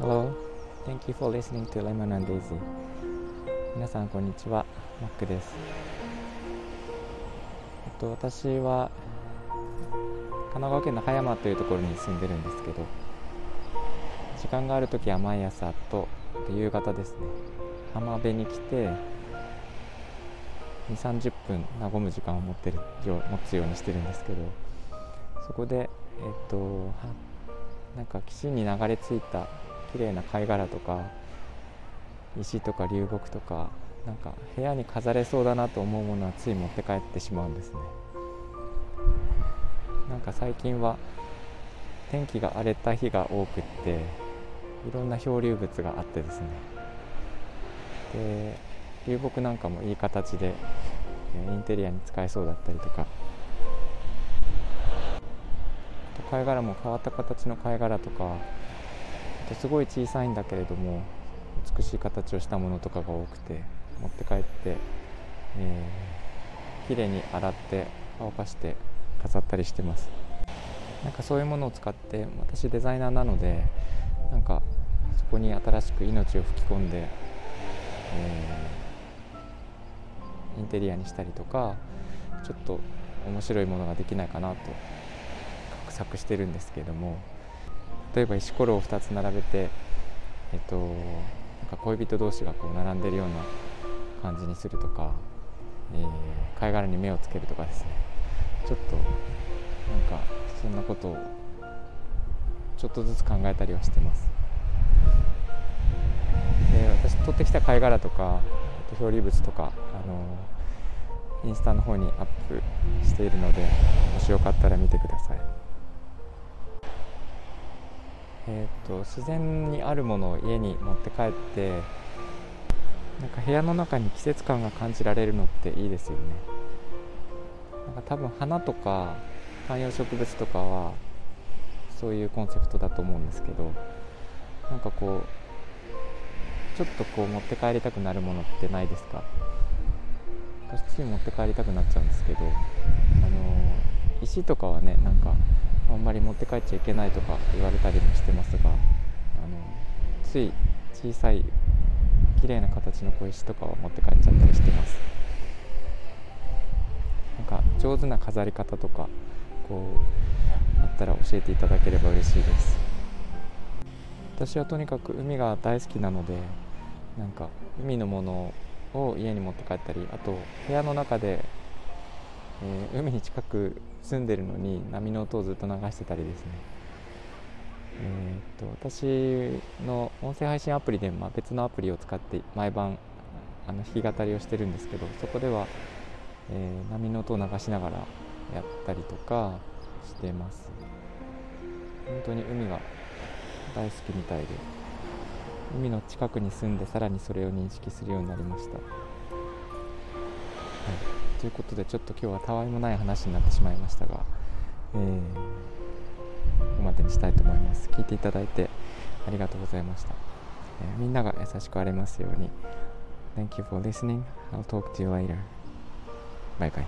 Hello, thank you for listening to Lemon and Daisy. 皆さんこんにちは、マックです。えっと私は神奈川県の葉山というところに住んでるんですけど、時間があるときは毎朝と夕方ですね、浜辺に来て2、30分和む時間を持ってるよ持つようにしてるんですけど、そこでえっとなんか岸に流れ着いた綺麗な貝殻とか石とか流木とかなんか部屋に飾れそうだなと思うものはつい持って帰ってしまうんですね。なんか最近は天気が荒れた日が多くっていろんな漂流物があってですね。で流木なんかもいい形でえインテリアに使えそうだったりとか貝殻も変わった形の貝殻とかあとすごい小さいんだけれども美しい形をしたものとかが多くて持って帰って、えー、綺麗に洗って乾かして飾ったりしてます。なんかそういうものを使って私デザイナーなのでなんかそこに新しく命を吹き込んで、えーインテリアにしたりとかちょっと面白いものができないかなと画策してるんですけれども例えば石ころを2つ並べて、えっと、なんか恋人同士がこう並んでるような感じにするとか、えー貝殻に目をつけるとかですね。ちょっとなんかそんなことをちょっとずつ考えたりはしてます。で私取ってきた貝殻とかえっと漂流物とかあのインスタの方にアップしているのでもしよかったら見てください。えっと自然にあるものを家に持って帰ってなんか部屋の中に季節感が感じられるのっていいですよね。なんか多分花とか観葉植物とかはそういうコンセプトだと思うんですけどなんかこうちょっとこう持って帰りたくなるものってないですか？私つい持って帰りたくなっちゃうんですけどあの石とかはねなんかあんまり持って帰っちゃいけないとか言われたりもしてますがあのつい小さい綺麗な形の小石とかを持って帰っちゃったりしてます。なんか上手な飾り方とかこうあったら教えていただければ嬉しいです。私はとにかく海が大好きなのでなんか海のものを家に持って帰ったりあと部屋の中で、えー海に近く住んでるのに波の音をずっと流してたりですね。えーっと私の音声配信アプリで、まあ、別のアプリを使って毎晩あの弾き語りをしてるんですけどそこでは、えー波の音を流しながらやったりとかしてます。本当に海が大好きみたいで海の近くに住んでさらにそれを認識するようになりました、はい、ということでちょっと今日はたわいもない話になってしまいましたが、えーここまでにしたいと思います。聞いていただいてありがとうございました、えーみんなが優しくありますように。Thank you for listening. I'll talk to you later. バイバイ